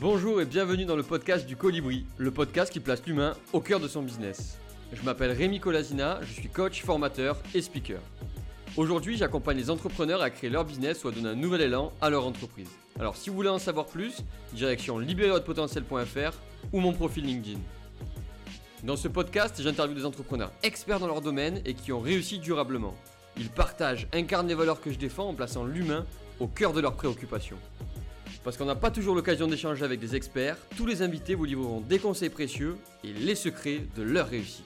Bonjour et bienvenue dans le podcast du Colibri, le podcast qui place l'humain au cœur de son business. Je m'appelle Rémi Colasina, je suis coach, formateur et speaker. Aujourd'hui, j'accompagne les entrepreneurs à créer leur business ou à donner un nouvel élan à leur entreprise. Alors si vous voulez en savoir plus, direction libérervotrePotentiel.fr ou mon profil LinkedIn. Dans ce podcast, j'interviewe des entrepreneurs experts dans leur domaine et qui ont réussi durablement. Ils partagent, incarnent les valeurs que je défends en plaçant l'humain au cœur de leurs préoccupations. Parce qu'on n'a pas toujours l'occasion d'échanger avec des experts, tous les invités vous livreront des conseils précieux et les secrets de leur réussite.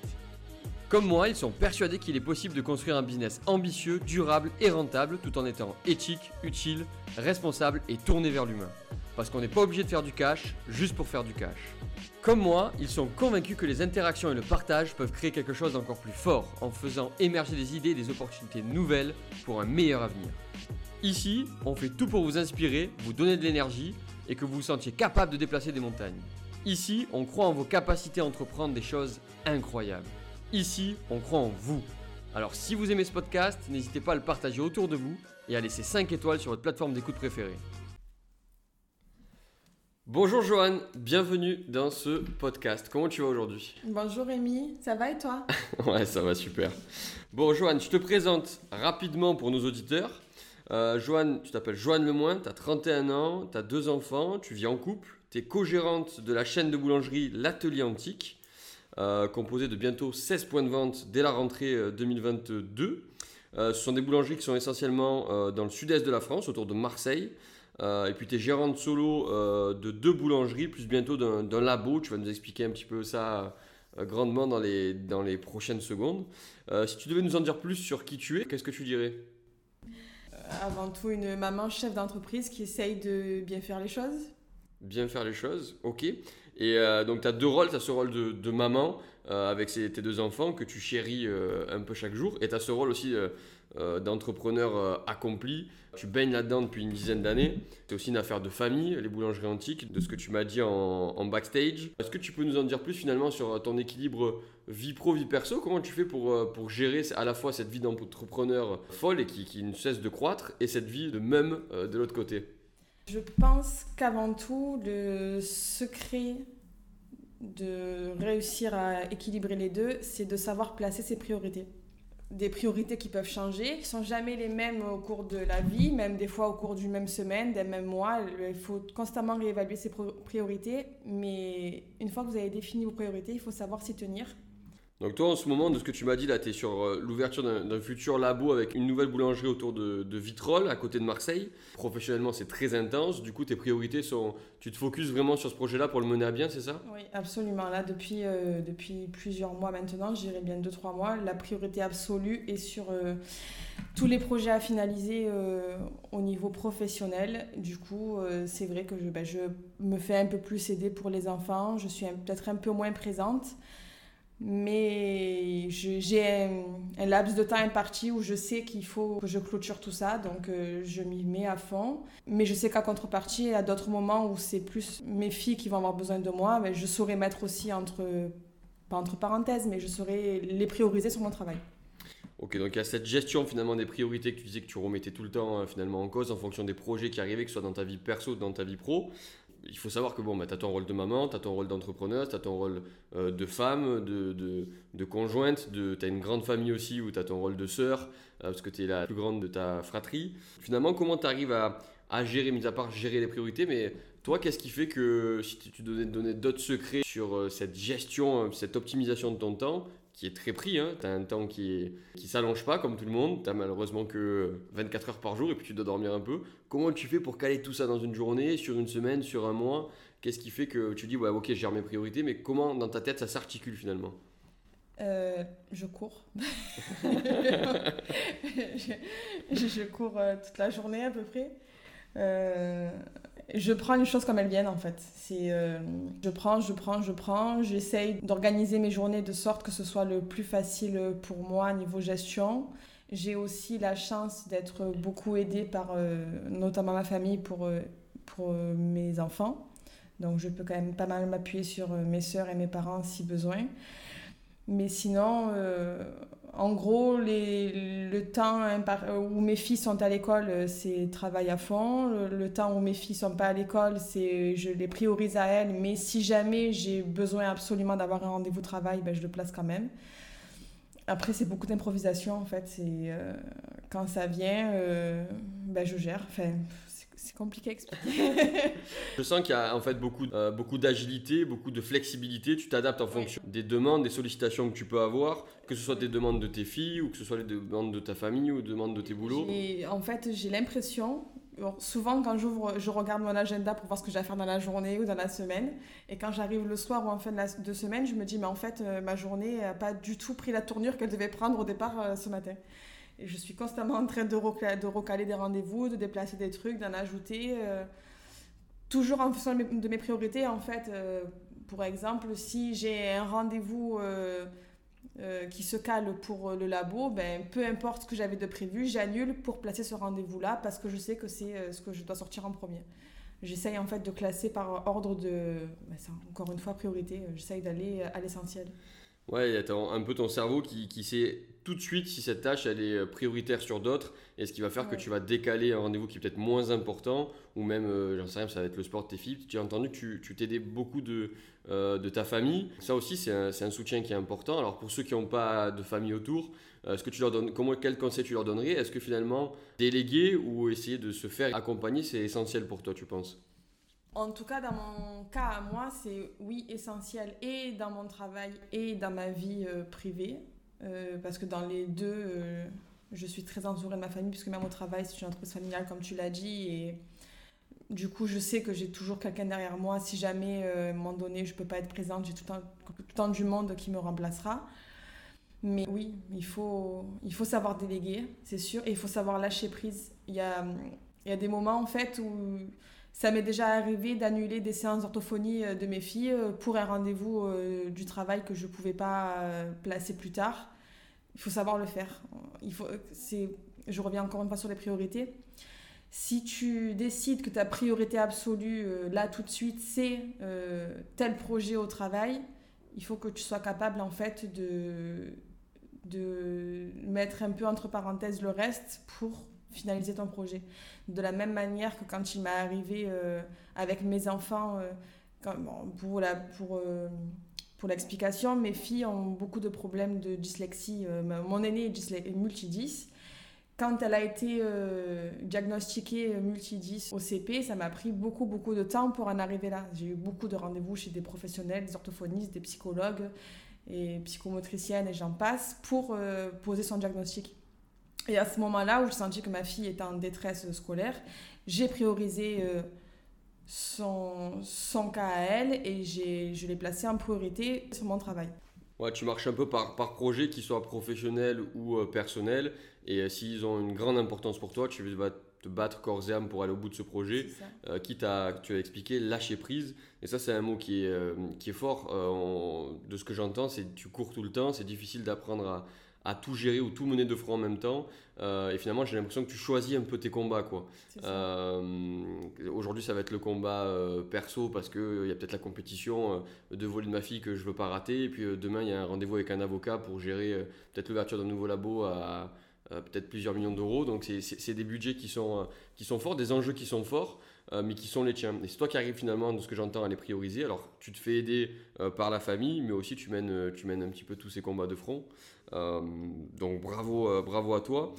Comme moi, ils sont persuadés qu'il est possible de construire un business ambitieux, durable et rentable tout en étant éthique, utile, responsable et tourné vers l'humain. Parce qu'on n'est pas obligé de faire du cash juste pour faire du cash. Comme moi, ils sont convaincus que les interactions et le partage peuvent créer quelque chose d'encore plus fort en faisant émerger des idées et des opportunités nouvelles pour un meilleur avenir. Ici, on fait tout pour vous inspirer, vous donner de l'énergie et que vous vous sentiez capable de déplacer des montagnes. Ici, on croit en vos capacités à entreprendre des choses incroyables. Ici, on croit en vous. Alors si vous aimez ce podcast, n'hésitez pas à le partager autour de vous et à laisser 5 étoiles sur votre plateforme d'écoute préférée. Bonjour Johan, bienvenue dans ce podcast. Comment tu vas aujourd'hui? Bonjour Rémi, ça va et toi? Ouais, ça va super. Bon Johan, je te présente rapidement pour nos auditeurs. Euh, Joanne, tu t'appelles Joanne Lemoine, tu as 31 ans, tu as deux enfants, tu vis en couple, tu es co-gérante de la chaîne de boulangerie L'Atelier Antique, euh, composée de bientôt 16 points de vente dès la rentrée 2022. Euh, ce sont des boulangeries qui sont essentiellement dans le sud-est de la France, autour de Marseille. et puis tu es gérante solo de deux boulangeries, plus bientôt d'un labo. Tu vas nous expliquer un petit peu ça grandement dans les, dans les prochaines secondes. si tu devais nous en dire plus sur qui tu es, qu'est-ce que tu dirais? Avant tout une maman chef d'entreprise qui essaye de bien faire les choses. Bien faire les choses, ok. Et euh, donc tu as deux rôles, tu as ce rôle de, maman euh, avec tes deux enfants que tu chéris euh, un peu chaque jour, et tu as ce rôle aussi d'entrepreneur accompli. Tu baignes là-dedans depuis une dizaine d'années. C'est aussi une affaire de famille, les boulangeries antiques, de ce que tu m'as dit en, backstage. Est-ce que tu peux nous en dire plus finalement sur ton équilibre vie pro, vie perso? Comment tu fais pour, pour gérer à la fois cette vie d'entrepreneur folle et qui, qui, ne cesse de croître, et cette vie de même de l'autre côté? Je pense qu'avant tout, le secret de réussir à équilibrer les deux, c'est de savoir placer ses priorités. Des priorités qui peuvent changer, qui sont jamais les mêmes au cours de la vie, même des fois au cours d'une même semaine, d'un même mois. Il faut constamment réévaluer ses priorités, mais une fois que vous avez défini vos priorités, il faut savoir s'y tenir donc toi, en ce moment, de ce que tu m'as dit, là, tu es sur euh, l'ouverture d'un futur labo avec une nouvelle boulangerie autour de, de Vitrolles, à côté de Marseille. Professionnellement, c'est très intense. Du coup, tes priorités sont... Tu te focuses vraiment sur ce projet-là pour le mener à bien, c'est ça? Oui, absolument. Là, depuis, euh, depuis plusieurs mois maintenant, je dirais bien 2-3 mois, la priorité absolue est sur euh, tous les projets à finaliser au niveau professionnel. Du coup, c'est vrai que ben, je me fais un peu plus aider pour les enfants. Je suis peut-être un peu moins présente. Mais j'ai un, laps de temps imparti où je sais qu'il faut que je clôture tout ça, donc euh, je m'y mets à fond. Mais je sais qu'à contrepartie, à d'autres moments où c'est plus mes filles qui vont avoir besoin de moi, mais je saurais mettre aussi entre, pas entre parenthèses, mais je saurais les prioriser sur mon travail. Ok, donc il y a cette gestion finalement des priorités que tu disais que tu remettais tout le temps euh, finalement en cause en fonction des projets qui arrivaient, que ce soit dans ta vie perso ou dans ta vie pro il faut savoir que bon, bah, tu as ton rôle de maman, tu as ton rôle d'entrepreneur, tu as ton rôle euh, de femme, de, de, de conjointe, tu as une grande famille aussi où tu as ton rôle de sœur, euh, parce que tu es la plus grande de ta fratrie. Finalement, comment tu arrives à, gérer, mis à part gérer les priorités, mais toi, qu'est-ce qui fait que si tu devais donner d'autres secrets sur euh, cette gestion, cette optimisation de ton temps, qui est très pris. Hein. Tu as un temps qui s'allonge pas comme tout le monde. Tu malheureusement que 24 heures par jour et puis tu dois dormir un peu. Comment tu fais pour caler tout ça dans une journée, sur une semaine, sur un mois? Qu'est-ce qui fait que tu dis, ouais, ok, je gère mes priorités, mais comment dans ta tête ça s'articule finalement? Euh, je cours. je, cours euh, toute la journée à peu près. Euh, je prends les choses comme elles viennent en fait. C'est, euh, je prends, je prends, je prends. J'essaye d'organiser mes journées de sorte que ce soit le plus facile pour moi niveau gestion. J'ai aussi la chance d'être beaucoup aidée par euh, notamment ma famille pour, euh, pour mes enfants. Donc je peux quand même pas mal m'appuyer sur mes soeurs et mes parents si besoin. Mais sinon, euh, en gros, les, le temps où mes filles sont à l'école, c'est travail à fond. Le, temps où mes filles sont pas à l'école, c'est je les priorise à elles. Mais si jamais j'ai besoin absolument d'avoir un rendez-vous travail, ben, je le place quand même. Après, c'est beaucoup d'improvisation en fait. Euh, quand ça vient, euh, ben, je gère. C'est compliqué à expliquer. je sens qu'il y a en fait beaucoup, euh, beaucoup d'agilité, beaucoup de flexibilité. Tu t'adaptes en fonction des demandes, des sollicitations que tu peux avoir, que ce soit des demandes de tes filles ou que ce soit les demandes de ta famille ou des demandes de tes boulots. En fait, j'ai l'impression, souvent quand j'ouvre, je regarde mon agenda pour voir ce que j'ai à faire dans la journée ou dans la semaine. Et quand j'arrive le soir ou en fin de, de semaine, je me dis, mais en fait, euh, ma journée n'a pas du tout pris la tournure qu'elle devait prendre au départ euh, ce matin. Je suis constamment en train de, recaler, des rendez-vous, de déplacer des trucs, d'en ajouter. Euh, toujours en fonction de mes, priorités, en fait. Euh, pour exemple, si j'ai un rendez-vous euh, qui se cale pour le labo, ben, peu importe ce que j'avais de prévu, j'annule pour placer ce rendez-vous-là parce que je sais que c'est ce que je dois sortir en premier. J'essaye en fait de classer par ordre de, ben, encore une fois, priorité. J'essaye d'aller à l'essentiel. Ouais, il y a un peu ton cerveau qui, qui, sait tout de suite si cette tâche elle est euh, prioritaire sur d'autres et ce qui va faire que tu vas décaler un rendez-vous qui est peut-être moins important ou même, euh, j'en sais rien, ça va être le sport de tes filles. Tu as entendu que tu t'aidais beaucoup de, euh, de ta famille. Ça aussi, c'est un, un, soutien qui est important. Alors pour ceux qui n'ont pas de famille autour, est-ce que tu leur donnes, comment, quel conseil tu leur donnerais? Est-ce que finalement, déléguer ou essayer de se faire accompagner, c'est essentiel pour toi, tu penses? En tout cas, dans mon cas à moi, c'est oui essentiel et dans mon travail et dans ma vie euh, privée. Euh, parce que dans les deux, euh, je suis très entourée de ma famille, puisque même au travail, c'est une entreprise familiale, comme tu l'as dit. Et du coup, je sais que j'ai toujours quelqu'un derrière moi. Si jamais, à un moment donné, je ne peux pas être présente, j'ai tout le temps du monde qui me remplacera. Mais oui, il faut, il faut savoir déléguer, c'est sûr, et il faut savoir lâcher prise. Il y a, il y a des moments, en fait, où ça m'est déjà arrivé d'annuler des séances d'orthophonie euh, de mes filles euh, pour un rendez-vous euh, du travail que je ne pouvais pas placer plus tard. Il faut savoir le faire. Il faut, je reviens encore une fois sur les priorités. Si tu décides que ta priorité absolue, là tout de suite, c'est tel projet au travail, il faut que tu sois capable en fait de, de mettre un peu entre parenthèses le reste pour finaliser ton projet. De la même manière que quand il m'est arrivé euh, avec mes enfants, euh, pour la, pour, euh, pour l'explication, mes filles ont beaucoup de problèmes de dyslexie. mon aînée est multidys. Quand elle a été diagnostiquée multidys au CP, ça m'a pris beaucoup, beaucoup de temps pour en arriver là. J'ai eu beaucoup de rendez-vous chez des professionnels, des orthophonistes, des psychologues et psychomotriciennes et j'en passe pour poser son diagnostic. Et à ce moment-là où je sentis que ma fille était en détresse scolaire, j'ai priorisé euh, son, son cas à elle et je l'ai placé en priorité sur mon travail. Ouais, tu marches un peu par, par projet, qu'il soit professionnel ou euh, personnel. Et euh, s'ils ont une grande importance pour toi, tu vas te battre corps et âme pour aller au bout de ce projet. quitte à, tu as expliqué, lâcher prise. Et ça, c'est un mot qui est, qui est fort. de ce que j'entends, c'est tu cours tout le temps, c'est difficile d'apprendre à, à tout gérer ou tout mener de front en même temps. Euh, et finalement, j'ai l'impression que tu choisis un peu tes combats. Quoi. Euh, aujourd'hui, ça va être le combat euh, perso parce qu'il y a peut-être la compétition de voler de ma fille que je veux pas rater. Et puis demain, il y a un rendez-vous avec un avocat pour gérer peut-être l'ouverture d'un nouveau labo à, peut-être plusieurs millions d'euros. Donc, c'est des budgets qui sont, qui sont forts, des enjeux qui sont forts. Mais qui sont les tiens. Et c'est toi qui arrives finalement, de ce que j'entends, à les prioriser. Alors, tu te fais aider par la famille, mais aussi tu mènes, tu mènes un petit peu tous ces combats de front. Euh, donc bravo, euh, bravo à toi.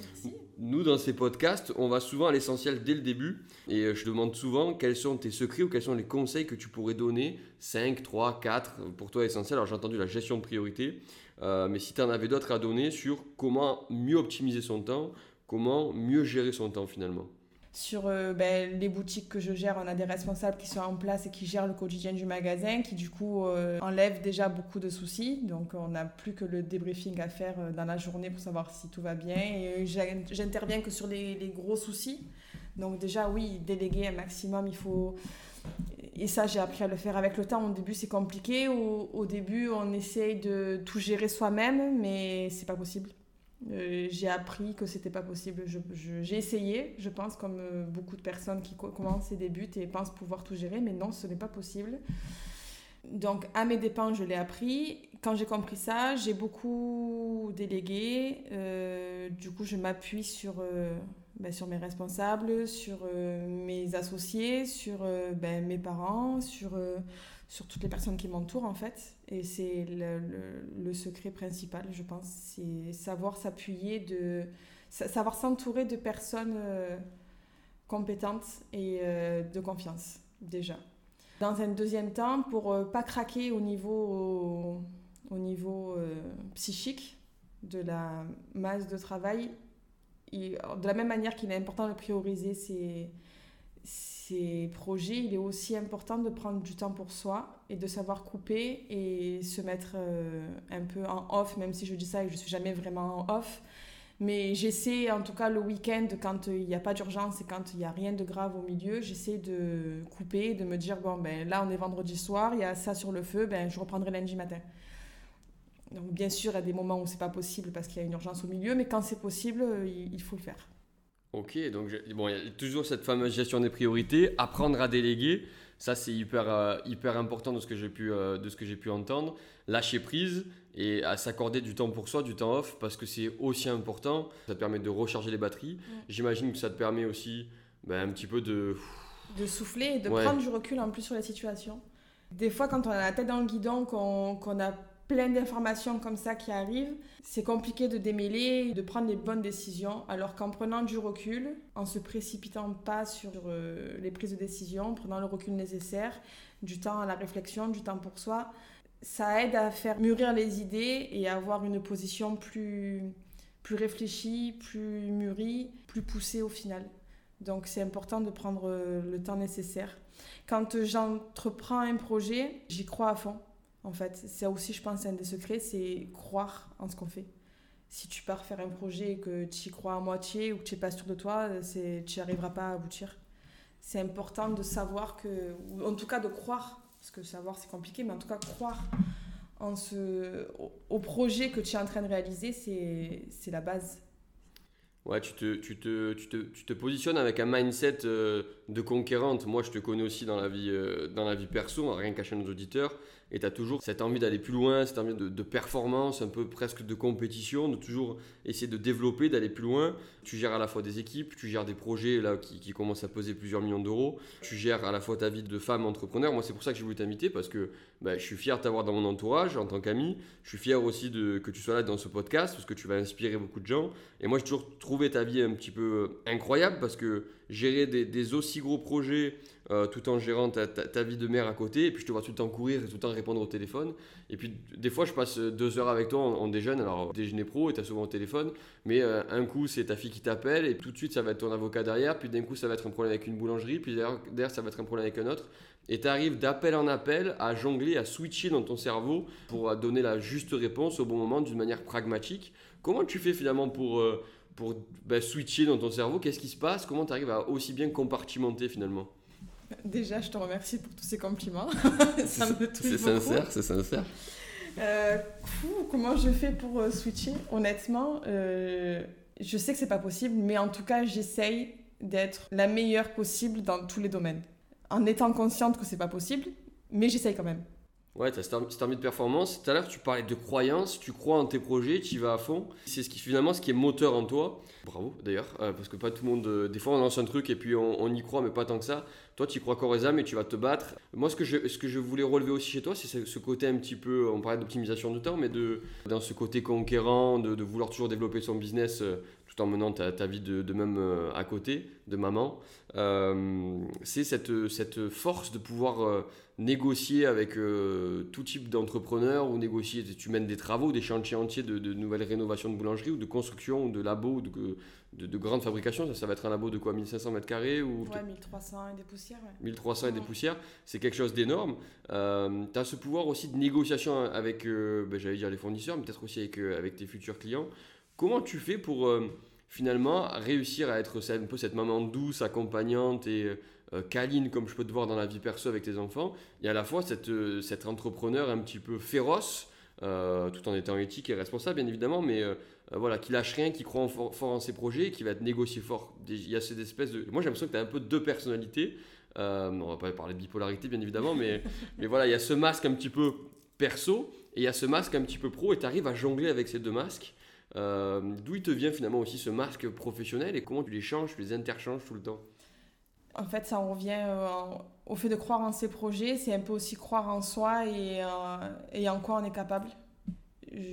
Nous, dans ces podcasts, on va souvent à l'essentiel dès le début. Et euh, je demande souvent quels sont tes secrets ou quels sont les conseils que tu pourrais donner. 5, 3, 4, pour toi essentiel. Alors j'ai entendu la gestion de priorité. mais si tu en avais d'autres à donner sur comment mieux optimiser son temps, comment mieux gérer son temps finalement. Sur euh, ben, les boutiques que je gère, on a des responsables qui sont en place et qui gèrent le quotidien du magasin, qui du coup euh, enlèvent déjà beaucoup de soucis. Donc on n'a plus que le débriefing à faire euh, dans la journée pour savoir si tout va bien. Et j'interviens que sur les, gros soucis. Donc déjà oui, déléguer un maximum, il faut... Et ça, j'ai appris à le faire avec le temps. Au début, c'est compliqué. Au, au début, on essaye de tout gérer soi-même, mais c'est pas possible. Euh, j'ai appris que c'était pas possible. j'ai essayé, je pense, comme euh, beaucoup de personnes qui commencent et débutent et pensent pouvoir tout gérer, mais non, ce n'est pas possible. Donc, à mes dépens, je l'ai appris. Quand j'ai compris ça, j'ai beaucoup délégué. Euh, du coup, je m'appuie sur, ben, mes responsables, sur mes associés, sur ben, mes parents, sur, sur toutes les personnes qui m'entourent, en fait. Et c'est le, le, secret principal, je pense. C'est savoir s'appuyer, de savoir s'entourer de personnes compétentes et de confiance, déjà. Dans un deuxième temps, pour euh, pas craquer au niveau, au, niveau euh, psychique de la masse de travail, de la même manière qu'il est important de prioriser ses, ses projets, il est aussi important de prendre du temps pour soi et de savoir couper et se mettre euh, un peu en off, même si je dis ça et je ne suis jamais vraiment en off. Mais j'essaie, en tout cas le week-end, quand il n'y a pas d'urgence et quand il n'y a rien de grave au milieu, j'essaie de couper, de me dire, bon, ben là on est vendredi soir, il y a ça sur le feu, ben je reprendrai lundi matin. Donc bien sûr, il y a des moments où c'est pas possible parce qu'il y a une urgence au milieu, mais quand c'est possible, il, faut le faire. Ok, donc bon, il y a toujours cette fameuse gestion des priorités, apprendre à déléguer. Ça, c'est hyper, euh, hyper important de ce que j'ai pu, euh, de ce que j'ai pu entendre. Lâcher prise et à s'accorder du temps pour soi, du temps off, parce que c'est aussi important. Ça te permet de recharger les batteries. J'imagine que ça te permet aussi ben, un petit peu de... De souffler et de prendre du recul en plus sur la situation. Des fois, quand on a la tête dans le guidon, qu'on a plein d'informations comme ça qui arrivent, c'est compliqué de démêler de prendre les bonnes décisions. Alors qu'en prenant du recul, en se précipitant pas sur euh, les prises de décision, en prenant le recul nécessaire, du temps à la réflexion, du temps pour soi, ça aide à faire mûrir les idées et à avoir une position plus, plus réfléchie, plus mûrie, plus poussée au final. Donc c'est important de prendre euh, le temps nécessaire. Quand j'entreprends un projet, j'y crois à fond. En fait, c'est aussi, je pense, un des secrets, c'est croire en ce qu'on fait. Si tu pars faire un projet et que tu y crois à moitié ou que tu n'es pas sûr de toi, tu n'y arriveras pas à aboutir. C'est important de savoir que, ou en tout cas de croire, parce que savoir c'est compliqué, mais en tout cas croire en ce, au, projet que tu es en train de réaliser, c'est la base. Ouais, tu te, tu, te, tu, te, tu te positionnes avec un mindset euh, de conquérante. Moi, je te connais aussi dans la vie, euh, dans la vie perso, rien qu'à nos auditeurs et tu as toujours cette envie d'aller plus loin, cette envie de, performance, un peu presque de compétition, de toujours essayer de développer, d'aller plus loin. Tu gères à la fois des équipes, tu gères des projets là, qui, commencent à peser plusieurs millions d'euros, tu gères à la fois ta vie de femme entrepreneur. Moi, c'est pour ça que j'ai voulu t'inviter parce que bah, je suis fier de t'avoir dans mon entourage en tant qu'ami. Je suis fier aussi de, que tu sois là dans ce podcast parce que tu vas inspirer beaucoup de gens. Et moi, j'ai toujours trouvé ta vie un petit peu incroyable parce que gérer des aussi gros projets euh, tout en gérant ta, vie de mère à côté. Et puis je te vois tout le temps courir et tout le temps répondre au téléphone. Et puis des fois, je passe deux heures avec toi, on, déjeune. Alors déjeuner pro et tu as souvent au téléphone. Mais euh, un coup, c'est ta fille qui t'appelle et tout de suite, ça va être ton avocat derrière. Puis d'un coup, ça va être un problème avec une boulangerie. Puis derrière, ça va être un problème avec un autre. Et tu arrives d'appel en appel à jongler, à switcher dans ton cerveau pour donner la juste réponse au bon moment d'une manière pragmatique. Comment tu fais finalement pour, euh, pour bah, switcher dans ton cerveau Qu'est-ce qui se passe? Comment tu arrives à aussi bien compartimenter finalement? Déjà, je te remercie pour tous ces compliments. ça me C'est sincère, c'est sincère. Euh, comment je fais pour euh, switcher? Honnêtement, euh, je sais que c'est pas possible, mais en tout cas, j'essaye d'être la meilleure possible dans tous les domaines. En étant consciente que c'est pas possible, mais j'essaye quand même. Ouais, tu as cette de performance. Tout à l'heure, tu parlais de croyance, tu crois en tes projets, tu y vas à fond. C'est ce qui finalement ce qui est moteur en toi. Bravo d'ailleurs, euh, parce que pas tout le monde. Euh, des fois, on lance un truc et puis on, y croit, mais pas tant que ça. Toi, tu y crois corps et âme tu vas te battre. Moi, ce que je, ce que je voulais relever aussi chez toi, c'est ce côté un petit peu. On parlait d'optimisation de temps, mais de, dans ce côté conquérant, de, de vouloir toujours développer son business euh, tout en menant ta, ta vie de, de, même à côté, de maman. c'est cette, cette force de pouvoir négocier avec euh, tout type d'entrepreneur ou négocier, tu mènes des travaux, des chantiers entiers de, nouvelles rénovations de boulangerie ou de construction ou de labos ou de, de, grandes fabrications. Ça, ça, va être un labo de quoi 1500 mètres carrés ou Ouais, 1300 et des poussières. 1300 et des poussières, c'est quelque chose d'énorme. Euh, tu as ce pouvoir aussi de négociation avec, euh, ben, j'allais dire les fournisseurs, mais peut-être aussi avec, avec tes futurs clients. Comment tu fais pour finalement réussir à être un peu cette maman douce, accompagnante et euh, câline comme je peux te voir dans la vie perso avec tes enfants, et à la fois cette, euh, cet entrepreneur un petit peu féroce, euh, tout en étant éthique et responsable bien évidemment, mais voilà, qui lâche rien, qui croit fort, en ses projets, qui va être négocié fort. Il y a cette espèce de... Moi j'ai l'impression que tu as un peu deux personnalités. Euh, on va pas parler de bipolarité, bien évidemment, mais, mais voilà, il y a ce masque un petit peu perso et il y a ce masque un petit peu pro et tu arrives à jongler avec ces deux masques. Euh, d'où il te vient finalement aussi ce masque professionnel et comment tu les changes, tu les interchanges tout le temps? En fait, ça revient euh, au fait de croire en ses projets, c'est un peu aussi croire en soi et, et en quoi on est capable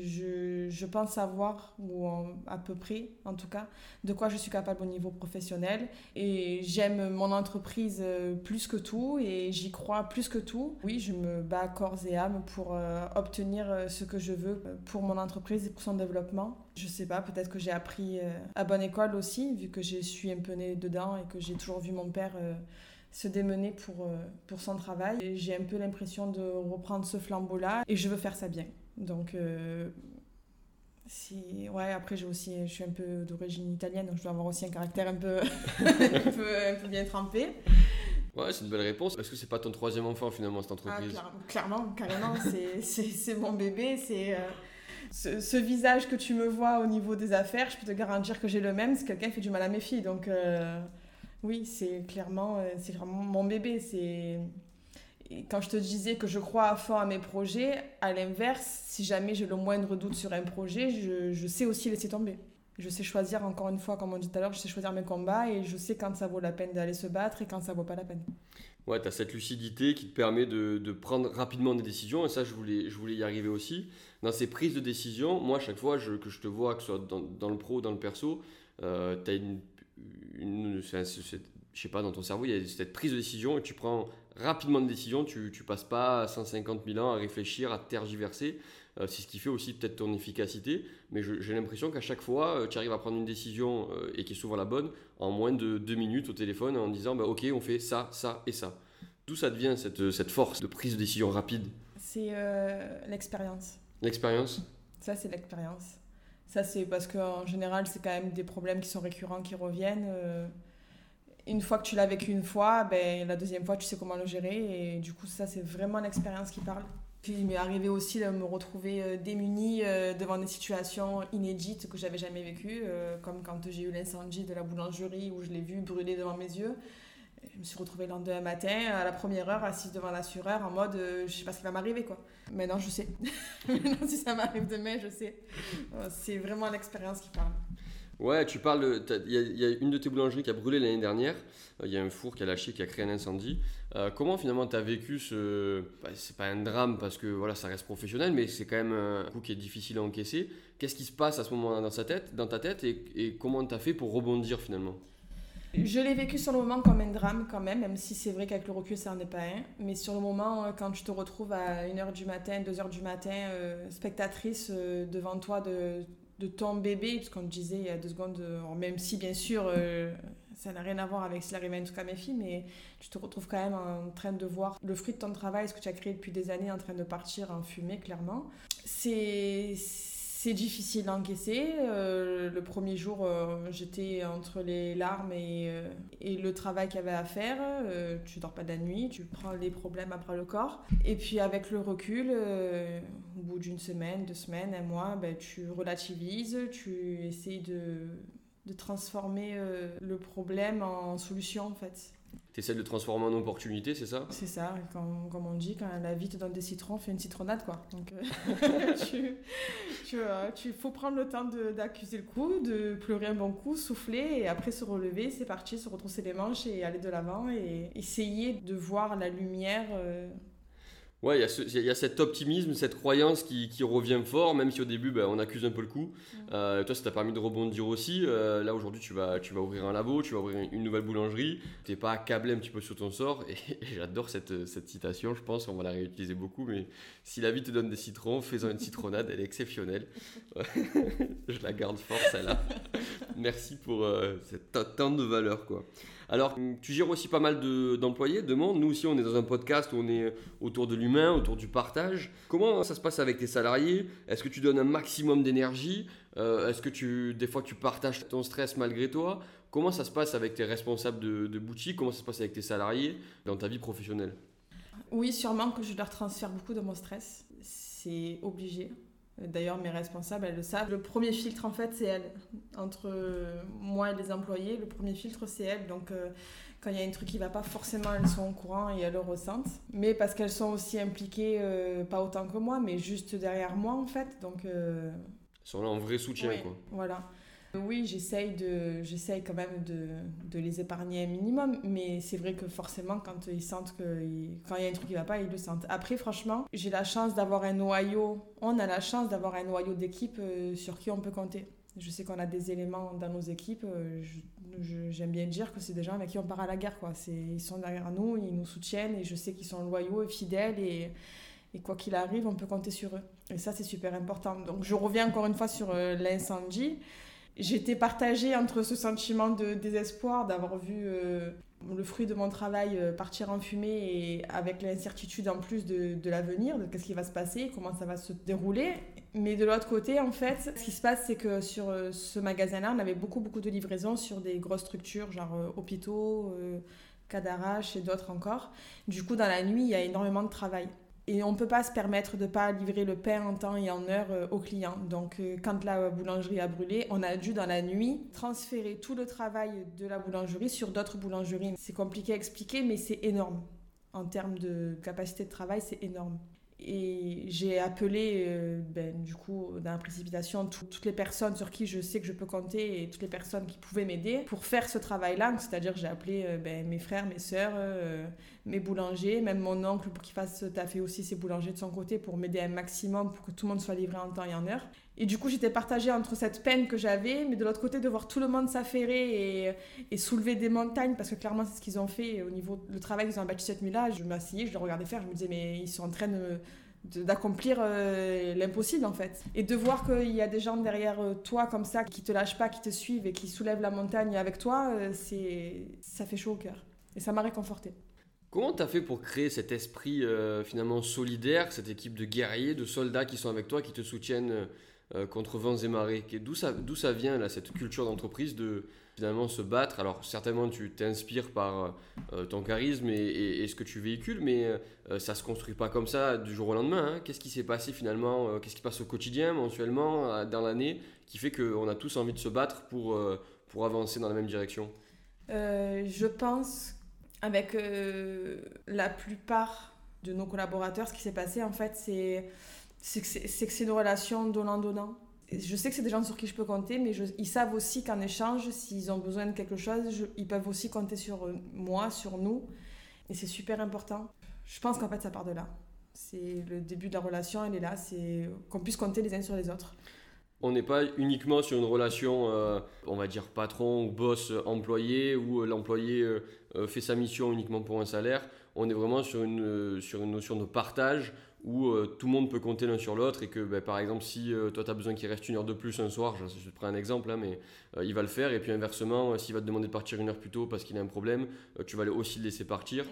je, pense savoir, ou à peu près en tout cas, de quoi je suis capable au niveau professionnel. Et j'aime mon entreprise euh, plus que tout et j'y crois plus que tout. Oui, je me bats corps et âme pour euh, obtenir euh, ce que je veux pour mon entreprise et pour son développement. Je sais pas, peut-être que j'ai appris à bonne école aussi, vu que je suis un peu née dedans et que j'ai toujours vu mon père se démener pour, pour son travail. J'ai un peu l'impression de reprendre ce flambeau-là et je veux faire ça bien. Donc, euh, si, ouais, après, j'ai aussi, je suis un peu d'origine italienne, donc je dois avoir aussi un caractère un peu, un peu, bien trempé. Ouais, c'est une belle réponse. Est-ce que c'est pas ton troisième enfant finalement cette entreprise? ah, Clairement, carrément, c'est mon bébé. C'est euh, ce, visage que tu me vois au niveau des affaires, je peux te garantir que j'ai le même si quelqu'un fait du mal à mes filles. Donc euh, oui, c'est clairement, c'est vraiment mon bébé. C'est quand je te disais que je crois à fond à mes projets, à l'inverse, si jamais j'ai le moindre doute sur un projet, je, sais aussi laisser tomber. Je sais choisir, encore une fois, comme on dit tout à l'heure, je sais choisir mes combats et je sais quand ça vaut la peine d'aller se battre et quand ça vaut pas la peine. Ouais, tu as cette lucidité qui te permet de, prendre rapidement des décisions et ça, je voulais, je voulais y arriver aussi. Dans ces prises de décision, moi, à chaque fois que je te vois, que ce soit dans, le pro ou dans le perso, euh, tu as une, une, je sais pas, dans ton cerveau, il y a cette prise de décision et tu prends rapidement de décision, tu, tu passes pas 150 000 ans à réfléchir, à tergiverser. Euh, c'est ce qui fait aussi peut-être ton efficacité, mais j'ai l'impression qu'à chaque fois, euh, tu arrives à prendre une décision euh, et qui est souvent la bonne en moins de deux minutes au téléphone en disant bah, Ok, on fait ça, ça et ça. D'où ça devient cette, cette force de prise de décision rapide? C'est l'expérience. L'expérience? Ça, c'est l'expérience. Ça, c'est parce qu'en général, c'est quand même des problèmes qui sont récurrents, qui reviennent une fois que tu l'as vécu une fois, ben, la deuxième fois, tu sais comment le gérer. Et du coup, ça, c'est vraiment l'expérience qui parle. Puis il m'est arrivé aussi de me retrouver euh, démunie euh, devant des situations inédites que j'avais jamais vécues, euh, comme quand j'ai eu l'incendie de la boulangerie où je l'ai vu brûler devant mes yeux. Je me suis retrouvée le lendemain matin, à la première heure, assise devant l'assureur, en mode je sais pas ce qui va m'arriver quoi. Maintenant je sais. Maintenant si ça m'arrive demain, je sais. C'est vraiment l'expérience qui parle. Ouais, tu parles. Il y, a une de tes boulangeries qui a brûlé l'année dernière. Euh, il y a un four qui a lâché, qui a créé un incendie. Euh, comment finalement tu as vécu ce. Bah, c'est pas un drame parce que voilà, ça reste professionnel, mais c'est quand même un coup qui est difficile à encaisser. Qu'est-ce qui se passe à ce moment-là dans, dans ta tête et, et comment tu as fait pour rebondir finalement? Je l'ai vécu sur le moment comme un drame quand même, même si c'est vrai qu'avec le recul, ça n'en est pas un. Mais sur le moment, euh, quand tu te retrouves à 1h du matin, 2h du matin, spectatrice devant toi de de ton bébé, parce qu'on disait il y a deux secondes, euh, même si bien sûr euh, ça n'a rien à voir avec ce qui arrive en tout cas mes filles, mais tu te retrouves quand même en train de voir le fruit de ton travail, ce que tu as créé depuis des années, en train de partir en fumée, clairement. C'est c'est difficile à encaisser. Euh, le premier jour, euh, j'étais entre les larmes et, euh, et le travail qu'il y avait à faire. tu dors pas de la nuit, tu prends les problèmes après le corps. Et puis avec le recul, au bout d'une semaine, deux semaines, un mois, ben, tu relativises, tu essayes de, de transformer le problème en solution en fait tu essaies de le transformer en opportunité, c'est ça C'est ça, comme, comme, on dit, quand la vie te donne des citrons, fais une citronnade, quoi. Donc, euh, tu, tu, euh, tu, faut prendre le temps d'accuser le coup, de pleurer un bon coup, souffler, et après se relever, c'est parti, se retrousser les manches et aller de l'avant, et essayer de voir la lumière euh, Ouais, il y, a cet optimisme, cette croyance qui, revient fort, même si au début ben, on accuse un peu le coup. Euh, toi, ça t'a permis de rebondir aussi. Euh, là, aujourd'hui, tu vas, tu vas ouvrir un labo, tu vas ouvrir une nouvelle boulangerie. Tu n'es pas accablé un petit peu sur ton sort. Et, j'adore cette, cette, citation, je pense, on va la réutiliser beaucoup. Mais si la vie te donne des citrons, fais-en une citronnade, elle est exceptionnelle. je la garde fort, celle-là. Merci pour euh, cette tant de valeur, quoi. Alors, tu gères aussi pas mal d'employés, de, monde. Nous aussi, on est dans un podcast où on est autour de l'humain, autour du partage. Comment ça se passe avec tes salariés? Est-ce que tu donnes un maximum d'énergie? Euh, Est-ce que tu, des fois tu partages ton stress malgré toi? Comment ça se passe avec tes responsables de, boutique Comment ça se passe avec tes salariés dans ta vie professionnelle? Oui, sûrement que je leur transfère beaucoup de mon stress. C'est obligé. D'ailleurs, mes responsables, elles le savent. Le premier filtre, en fait, c'est elles. Entre moi et les employés, le premier filtre, c'est elles. Donc, quand il y a un truc qui va pas, forcément elles sont au courant et elles le ressentent. Mais parce qu'elles sont aussi impliquées, euh, pas autant que moi, mais juste derrière moi en fait. Donc. Euh... Elles sont là en vrai soutien quoi. Voilà. Oui, j'essaye de, j'essaye quand même de, de, les épargner un minimum, mais c'est vrai que forcément, quand ils sentent que, quand il y a un truc qui va pas, ils le sentent. Après, franchement, j'ai la chance d'avoir un noyau, on a la chance d'avoir un noyau d'équipe euh, sur qui on peut compter. Je sais qu'on a des éléments dans nos équipes, euh, j'aime bien dire que c'est des gens avec qui on part à la guerre. Quoi. Ils sont derrière nous, ils nous soutiennent et je sais qu'ils sont loyaux et fidèles et, et quoi qu'il arrive, on peut compter sur eux. Et ça, c'est super important. Donc je reviens encore une fois sur euh, l'incendie. J'étais partagée entre ce sentiment de désespoir d'avoir vu euh, le fruit de mon travail euh, partir en fumée et avec l'incertitude en plus de, de l'avenir, de qu'est-ce qui va se passer, comment ça va se dérouler. Mais de l'autre côté, en fait, ce qui se passe, c'est que sur euh, ce magasin-là, on avait beaucoup, beaucoup de livraisons sur des grosses structures, genre hôpitaux, Cadarache et d'autres encore. Du coup, dans la nuit, il y a énormément de travail. Et on ne peut pas se permettre de ne pas livrer le pain en temps et en heure euh, aux clients. Donc, euh, quand la boulangerie a brûlé, on a dû, dans la nuit, transférer tout le travail de la boulangerie sur d'autres boulangeries. C'est compliqué à expliquer, mais c'est énorme. En termes de capacité de travail, c'est énorme. Et j'ai appelé, euh, ben, du coup, dans la précipitation, toutes les personnes sur qui je sais que je peux compter et toutes les personnes qui pouvaient m'aider pour faire ce travail-là. C'est-à-dire, j'ai appelé euh, ben, mes frères, mes sœurs, euh, mes boulangers, même mon oncle pour qu'il fasse taffer aussi ses boulangers de son côté pour m'aider un maximum pour que tout le monde soit livré en temps et en heure. Et du coup, j'étais partagée entre cette peine que j'avais, mais de l'autre côté, de voir tout le monde s'affairer et, soulever des montagnes, parce que clairement, c'est ce qu'ils ont fait au niveau du travail qu'ils ont bâti cette nuit-là. Je m'asseyais, je les regardais faire, je me disais, mais ils sont en train d'accomplir euh, l'impossible en fait. Et de voir qu'il y a des gens derrière euh, toi comme ça qui te lâchent pas, qui te suivent et qui soulèvent la montagne avec toi, euh, ça fait chaud au cœur. Et ça m'a réconforté. Comment tu as fait pour créer cet esprit finalement solidaire, cette équipe de guerriers, de soldats qui sont avec toi, qui te soutiennent euh, contre vents et marées. D'où ça, vient, cette culture d'entreprise de finalement se battre? Alors, certainement, tu t'inspires par euh, ton charisme et, ce que tu véhicules, mais euh, ça se construit pas comme ça du jour au lendemain. Hein. Qu'est-ce qui s'est passé finalement Qu'est-ce qui passe au quotidien, mensuellement, dans l'année, qui fait qu'on a tous envie de se battre pour, pour avancer dans la même direction? Je pense, avec la plupart de nos collaborateurs, ce qui s'est passé, en fait, c'est c'est que c'est une relation donnant-donnant. Je sais que c'est des gens sur qui je peux compter, mais ils savent aussi qu'en échange, s'ils ont besoin de quelque chose, ils peuvent aussi compter sur euh, moi, sur nous. Et c'est super important. Je pense qu'en fait, ça part de là. C'est le début de la relation, elle est là, c'est qu'on puisse compter les uns sur les autres. On n'est pas uniquement sur une relation, euh, on va dire patron ou boss employé, où euh, l'employé fait sa mission uniquement pour un salaire. On est vraiment sur une, sur une notion de partage où euh, tout le monde peut compter l'un sur l'autre et que bah, par exemple si euh, toi tu as besoin qu'il reste une heure de plus un soir, je, te prends un exemple là, mais euh, il va le faire et puis inversement s'il va te demander de partir une heure plus tôt parce qu'il a un problème, tu vas aussi le laisser partir.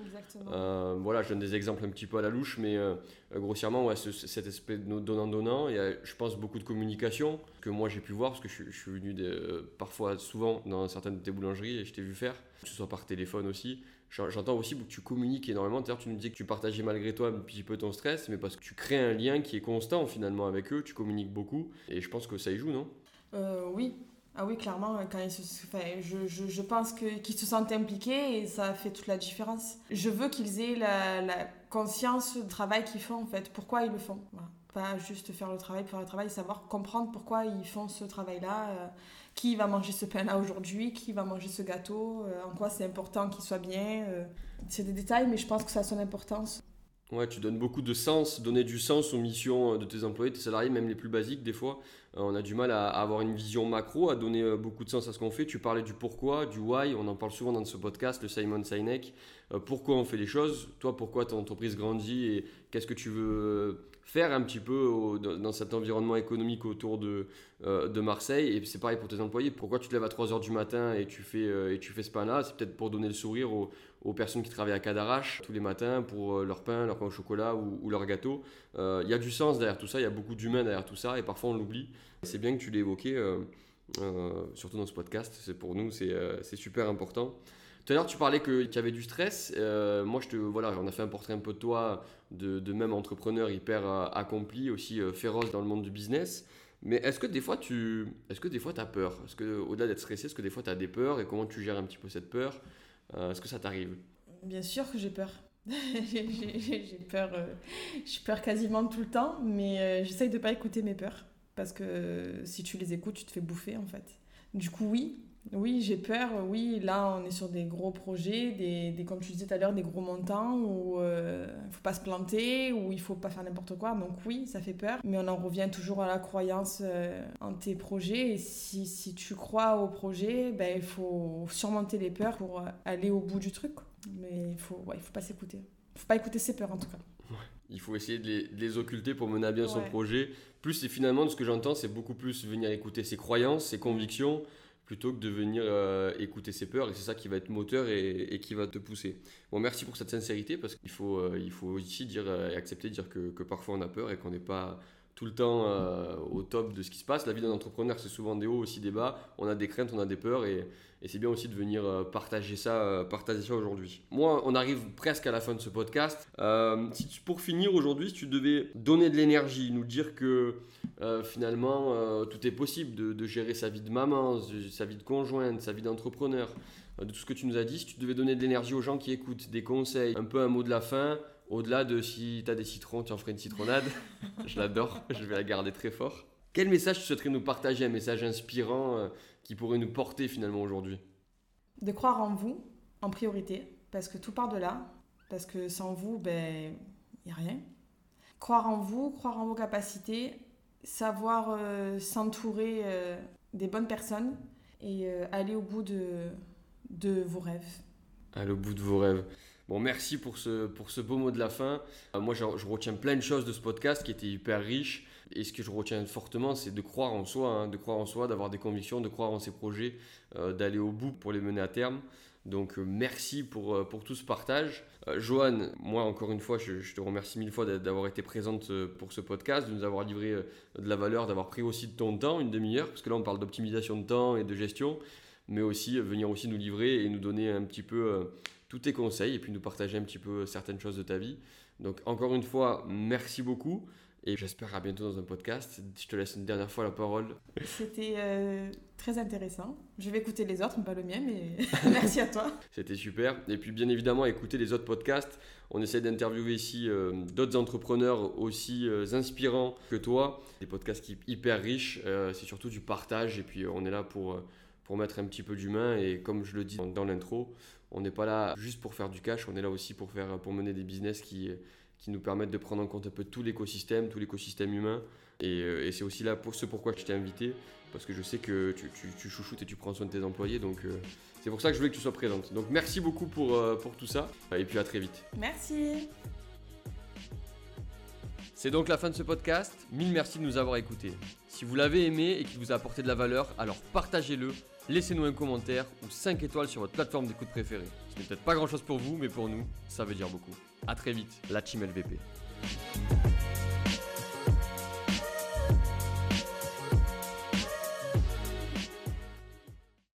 voilà, je donne des exemples un petit peu à la louche, mais grossièrement ouais, cet de donnant-donnant, il y a je pense beaucoup de communication que moi j'ai pu voir parce que je, suis venu parfois souvent dans certaines de tes boulangeries et je t'ai vu faire, que ce soit par téléphone aussi. J'entends aussi que tu communiques énormément. D'ailleurs, tu nous disais que tu partageais malgré toi un petit peu ton stress, mais parce que tu crées un lien qui est constant finalement avec eux, tu communiques beaucoup. Et je pense que ça y joue, non? Euh, Oui. Ah oui, clairement, quand je, je, je, pense qu'ils se sentent impliqués et ça fait toute la différence. Je veux qu'ils aient la, la, conscience du travail qu'ils font en fait, pourquoi ils le font? Pas juste faire le travail pour faire le travail, savoir comprendre pourquoi ils font ce travail-là. Euh, qui va manger ce pain-là aujourd'hui, qui va manger ce gâteau, euh, en quoi c'est important qu'il soit bien. Euh. c'est des détails, mais je pense que ça a son importance. Ouais, tu donnes beaucoup de sens, donner du sens aux missions euh, de tes employés, tes salariés, même les plus basiques des fois. on a du mal à, avoir une vision macro, à donner beaucoup de sens à ce qu'on fait. Tu parlais du pourquoi, du why, on en parle souvent dans ce podcast, le Simon Sinek. pourquoi on fait les choses? Toi, pourquoi ton entreprise grandit et qu'est-ce que tu veux faire un petit peu dans cet environnement économique autour de, euh, de Marseille. Et c'est pareil pour tes employés. Pourquoi tu te lèves à 3h du matin et tu fais, euh, et tu fais ce pain-là? C'est peut-être pour donner le sourire aux, aux, personnes qui travaillent à Cadarache tous les matins pour euh, leur pain, leur pain au chocolat ou, ou leur gâteau. Il y a du sens derrière tout ça, il y a beaucoup d'humains derrière tout ça et parfois on l'oublie. C'est bien que tu l'aies évoqué, surtout dans ce podcast. C'est pour nous, c'est super important. Tout à l'heure, tu parlais qu'il y avait du stress. Euh, moi, je te, voilà, on a fait un portrait un peu de toi, de, même entrepreneur hyper euh, accompli, aussi euh, féroce dans le monde du business. Mais est-ce que des fois, tu est-ce que des fois, as peur? Est-ce que, au-delà d'être stressé, est-ce que des fois, tu as des peurs? Et comment tu gères un petit peu cette peur? Est-ce que ça t'arrive? Bien sûr que j'ai peur. j'ai peur, j'ai peur quasiment tout le temps, mais j'essaye de pas écouter mes peurs parce que si tu les écoutes, tu te fais bouffer en fait. Du coup, oui, oui, j'ai peur. Oui, là, on est sur des gros projets, des, des comme tu disais tout à l'heure, des gros montants où il euh, ne faut pas se planter, où il faut pas faire n'importe quoi. Donc oui, ça fait peur. Mais on en revient toujours à la croyance euh, en tes projets. Et si, si, tu crois au projet, ben, il faut surmonter les peurs pour aller au bout du truc. Mais il faut, ouais, il faut pas s'écouter. Il faut pas écouter ses peurs en tout cas. Il faut essayer de les, de les, occulter pour mener à bien son projet. Plus, et finalement, de ce que j'entends, c'est beaucoup plus venir écouter ses croyances, ses convictions plutôt que de venir euh, écouter ses peurs et c'est ça qui va être moteur et, qui va te pousser. Bon, merci pour cette sincérité parce qu'il faut, euh, aussi dire euh, et accepter de dire que, que, parfois on a peur et qu'on n'est pas tout le temps au top de ce qui se passe. La vie d'un entrepreneur, c'est souvent des hauts, aussi des bas. On a des craintes, on a des peurs et, c'est bien aussi de venir euh, partager ça, euh, partager ça aujourd'hui. Moi, on arrive presque à la fin de ce podcast. Euh, si pour finir aujourd'hui, si tu devais donner de l'énergie, nous dire que finalement tout est possible de, gérer sa vie de maman, sa vie de conjointe, sa vie d'entrepreneur, de tout ce que tu nous as dit, si tu devais donner de l'énergie aux gens qui écoutent, des conseils, un peu un mot de la fin, au-delà de si tu as des citrons, tu en ferais une citronnade. je l'adore, je vais la garder très fort. Quel message tu souhaiterais nous partager, un message inspirant qui pourrait nous porter finalement aujourd'hui? De croire en vous en priorité, parce que tout part de là, parce que sans vous, ben, il n'y a rien. Croire en vous, croire en vos capacités, savoir euh, s'entourer euh, des bonnes personnes et euh, aller au bout de, de vos rêves. Aller au bout de vos rêves. Bon, merci pour ce, pour ce beau mot de la fin. moi, je, je, retiens plein de choses de ce podcast qui était hyper riche. Et ce que je retiens fortement, c'est de croire en soi, hein, de croire en soi, d'avoir des convictions, de croire en ses projets, euh, d'aller au bout pour les mener à terme. Donc euh, merci pour, euh, pour tout ce partage. Joanne, moi encore une fois, je, te remercie mille fois d'avoir été présente pour ce podcast, de nous avoir livré de la valeur, d'avoir pris aussi de ton temps, une demi-heure, parce que là on parle d'optimisation de temps et de gestion, mais aussi venir aussi nous livrer et nous donner un petit peu tous tes conseils et puis nous partager un petit peu certaines choses de ta vie. Donc encore une fois, merci beaucoup. Et j'espère à bientôt dans un podcast. Je te laisse une dernière fois la parole. C'était euh, très intéressant. Je vais écouter les autres, pas le mien, mais merci à toi. C'était super. Et puis bien évidemment, écouter les autres podcasts. On essaie d'interviewer ici euh, d'autres entrepreneurs aussi euh, inspirants que toi. Des podcasts hyper riches. C'est surtout du partage. Et puis on est là pour, pour mettre un petit peu d'humain. Et comme je le dis dans, dans l'intro, on n'est pas là juste pour faire du cash. On est là aussi pour, faire, pour mener des business qui qui nous permettent de prendre en compte un peu tout l'écosystème, tout l'écosystème humain. Et, euh, c'est aussi là pour ce pourquoi je t'ai invité, parce que je sais que tu, tu, chouchoutes et tu prends soin de tes employés, donc euh, c'est pour ça que je voulais que tu sois présente. Donc merci beaucoup pour, euh, pour tout ça, et puis à très vite. Merci. C'est donc la fin de ce podcast. Mille merci de nous avoir écoutés. Si vous l'avez aimé et qu'il vous a apporté de la valeur, alors partagez-le, laissez-nous un commentaire ou 5 étoiles sur votre plateforme d'écoute préférée. Ce n'est peut-être pas grand chose pour vous, mais pour nous, ça veut dire beaucoup. A très vite, la Team LVP.